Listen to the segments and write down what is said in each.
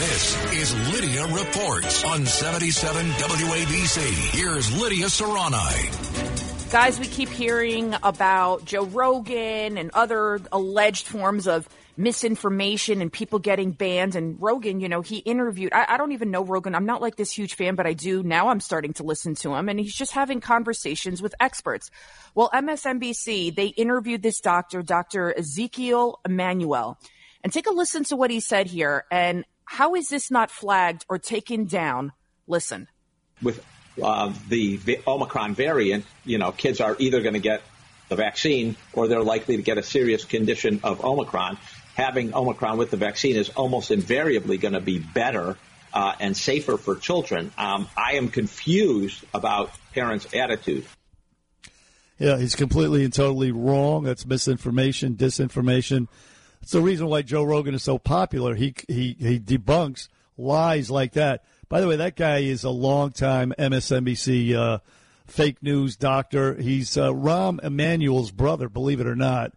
This is Lidia Reports on 77 WABC. Here's Lidia Serrani. Guys, we keep hearing about Joe Rogan and other alleged forms of misinformation and people getting banned. And Rogan, you know, he interviewed, I, I, don't even know Rogan. I'm not like this huge fan, but I do now I'm starting to listen to him and he's just having conversations with experts. Well, MSNBC, they interviewed this doctor, Dr. Ezekiel Emanuel. And take a listen to what he said here. And how is this not flagged or taken down? Listen. With uh, the, the Omicron variant, you know, kids are either going to get the vaccine or they're likely to get a serious condition of Omicron having Omicron with the vaccine is almost invariably going to be better uh, and safer for children. Um, I am confused about parents' attitude. Yeah, he's completely and totally wrong. That's misinformation, disinformation. It's the reason why Joe Rogan is so popular. He he he debunks lies like that. By the way, that guy is a longtime MSNBC uh, fake news doctor. He's uh, Rahm Emanuel's brother, believe it or not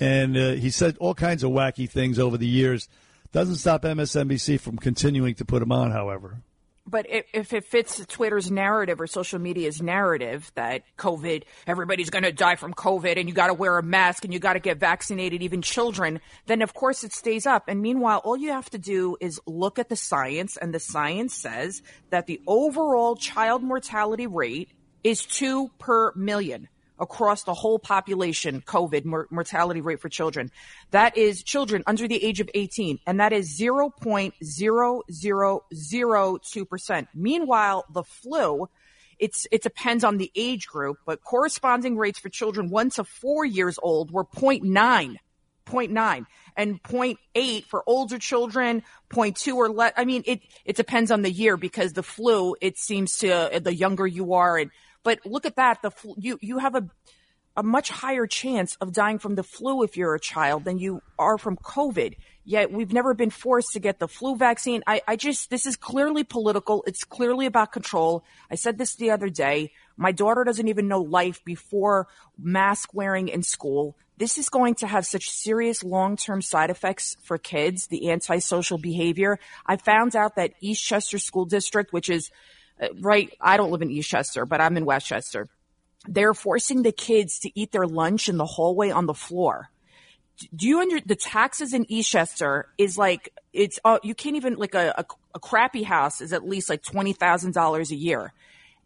and uh, he said all kinds of wacky things over the years. Doesn't stop MSNBC from continuing to put him on, however. But if it fits Twitter's narrative or social media's narrative that COVID, everybody's going to die from COVID and you got to wear a mask and you got to get vaccinated, even children, then of course it stays up. And meanwhile, all you have to do is look at the science, and the science says that the overall child mortality rate is two per million across the whole population COVID mor- mortality rate for children. That is children under the age of 18, and that is 0.0002%. Meanwhile, the flu, it's, it depends on the age group, but corresponding rates for children one to four years old were 0.9. 0.9 and 0.8 for older children, 0.2 or less. I mean, it, it depends on the year because the flu, it seems to, the younger you are and but look at that. The you you have a a much higher chance of dying from the flu if you're a child than you are from COVID. Yet we've never been forced to get the flu vaccine. I, I just, this is clearly political. It's clearly about control. I said this the other day. My daughter doesn't even know life before mask wearing in school. This is going to have such serious long term side effects for kids, the antisocial behavior. I found out that Eastchester School District, which is right, I don't live in Eastchester, but I'm in Westchester. They're forcing the kids to eat their lunch in the hallway on the floor. Do you under the taxes in Eastchester is like it's uh, you can't even like a, a, a crappy house is at least like twenty thousand dollars a year,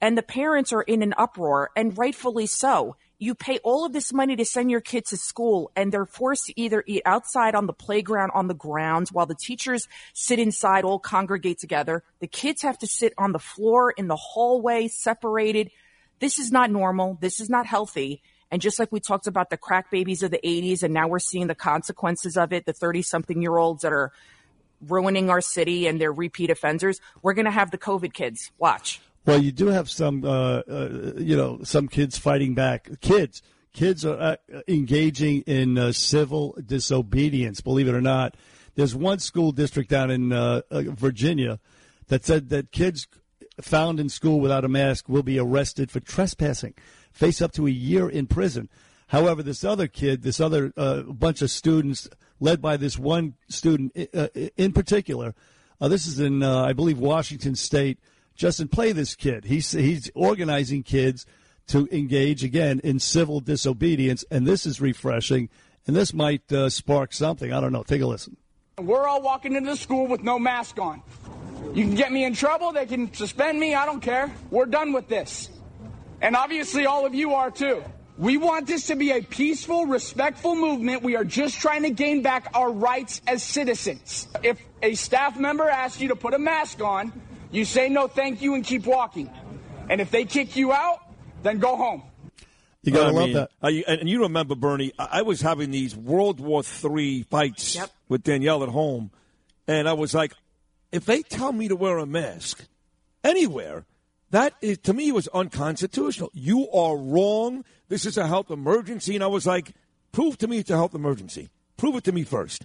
and the parents are in an uproar and rightfully so you pay all of this money to send your kid to school and they're forced to either eat outside on the playground on the grounds while the teachers sit inside all congregate together. The kids have to sit on the floor in the hallway separated. This is not normal. This is not healthy. And just like we talked about the crack babies of the 80s and now we're seeing the consequences of it the 30 something year olds that are ruining our city and they're repeat offenders we're going to have the covid kids. Watch well, you do have some, uh, uh, you know, some kids fighting back. Kids, kids are uh, engaging in uh, civil disobedience. Believe it or not, there's one school district down in uh, uh, Virginia that said that kids found in school without a mask will be arrested for trespassing, face up to a year in prison. However, this other kid, this other bunch of students, led by this one student in particular, this is in, I believe, Washington State Justin, play this kid. He's he's organizing kids to engage again in civil disobedience, and this is refreshing. And this might uh, spark something. I don't know. Take a listen. We're all walking into the school with no mask on. You can get me in trouble. They can suspend me. I don't care. We're done with this. And obviously, all of you are too. We want this to be a peaceful, respectful movement. We are just trying to gain back our rights as citizens. If a staff member asks you to put a mask on, you say no thank you and keep walking. And if they kick you out, then go home. You gotta I love mean, that. And you remember, Bernie, I was having these World War III fights yep. with Danielle at home, and I was like, if they tell me to wear a mask anywhere, that is, to me was unconstitutional. You are wrong. This is a health emergency. And I was like, prove to me it's a health emergency. Prove it to me first.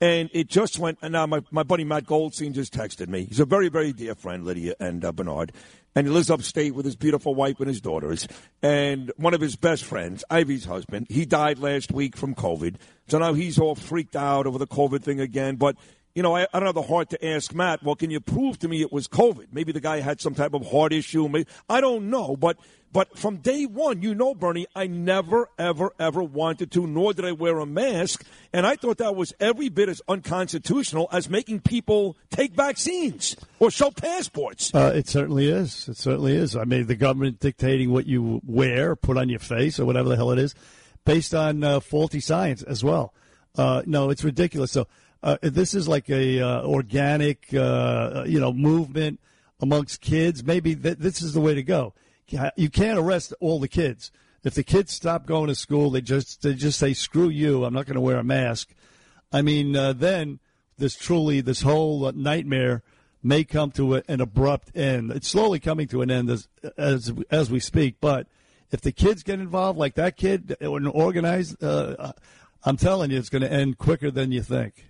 And it just went. And now my, my buddy Matt Goldstein just texted me. He's a very, very dear friend, Lidia and uh, Bernard. And he lives upstate with his beautiful wife and his daughters. And one of his best friends, Ivy's husband, he died last week from COVID. So now he's all freaked out over the COVID thing again. But you know, I, I, don't have the heart to ask Matt, well, can you prove to me it was COVID? Maybe the guy had some type of heart issue. Maybe, I don't know. But, but from day one, you know, Bernie, I never, ever, ever wanted to, nor did I wear a mask. And I thought that was every bit as unconstitutional as making people take vaccines or show passports. Uh, it certainly is. It certainly is. I mean, the government dictating what you wear, put on your face, or whatever the hell it is, based on uh, faulty science as well. Uh, no, it's ridiculous. So, uh, this is like a uh, organic, uh, you know, movement amongst kids. Maybe th- this is the way to go. You can't arrest all the kids. If the kids stop going to school, they just they just say, "Screw you! I'm not going to wear a mask." I mean, uh, then this truly this whole nightmare may come to an abrupt end. It's slowly coming to an end as as as we speak. But if the kids get involved, like that kid, and organized, uh, I'm telling you, it's going to end quicker than you think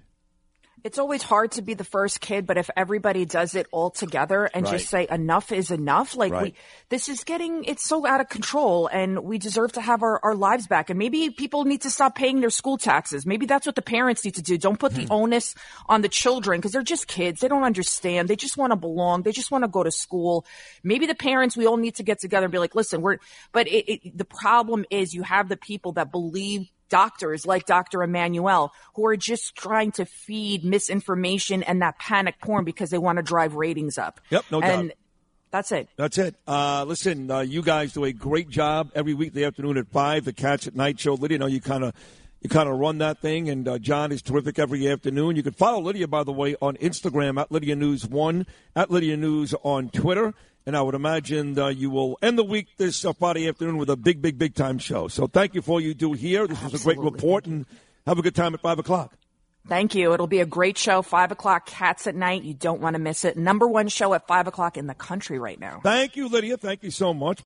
it's always hard to be the first kid, but if everybody does it all together and right. just say enough is enough, like right. we, this is getting, it's so out of control and we deserve to have our, our lives back. And maybe people need to stop paying their school taxes. Maybe that's what the parents need to do. Don't put the hmm. onus on the children because they're just kids. They don't understand. They just want to belong. They just want to go to school. Maybe the parents, we all need to get together and be like, listen, we're, but it, it, the problem is you have the people that believe doctors like Dr. Emanuel who are just trying to feed misinformation and that panic porn because they want to drive ratings up. Yep, no and doubt. That's it. That's it. Uh, listen, uh, you guys do a great job every weekday afternoon at five. The Cats at Night show. Lidia, you know you kind of you kind of run that thing, and uh, John is terrific every afternoon. You can follow Lidia, by the way, on Instagram at Lidia News One, at Lidia News on Twitter and I would imagine uh, you will end the week this uh, Friday afternoon with a big, big, big time show. So thank you for all you do here. This was a great report, and have a good time at 5 o'clock. Thank you. It'll be a great show. 5 o'clock, Cats at Night. You don't want to miss it. Number one show at 5 o'clock in the country right now. Thank you, Lidia. Thank you so much.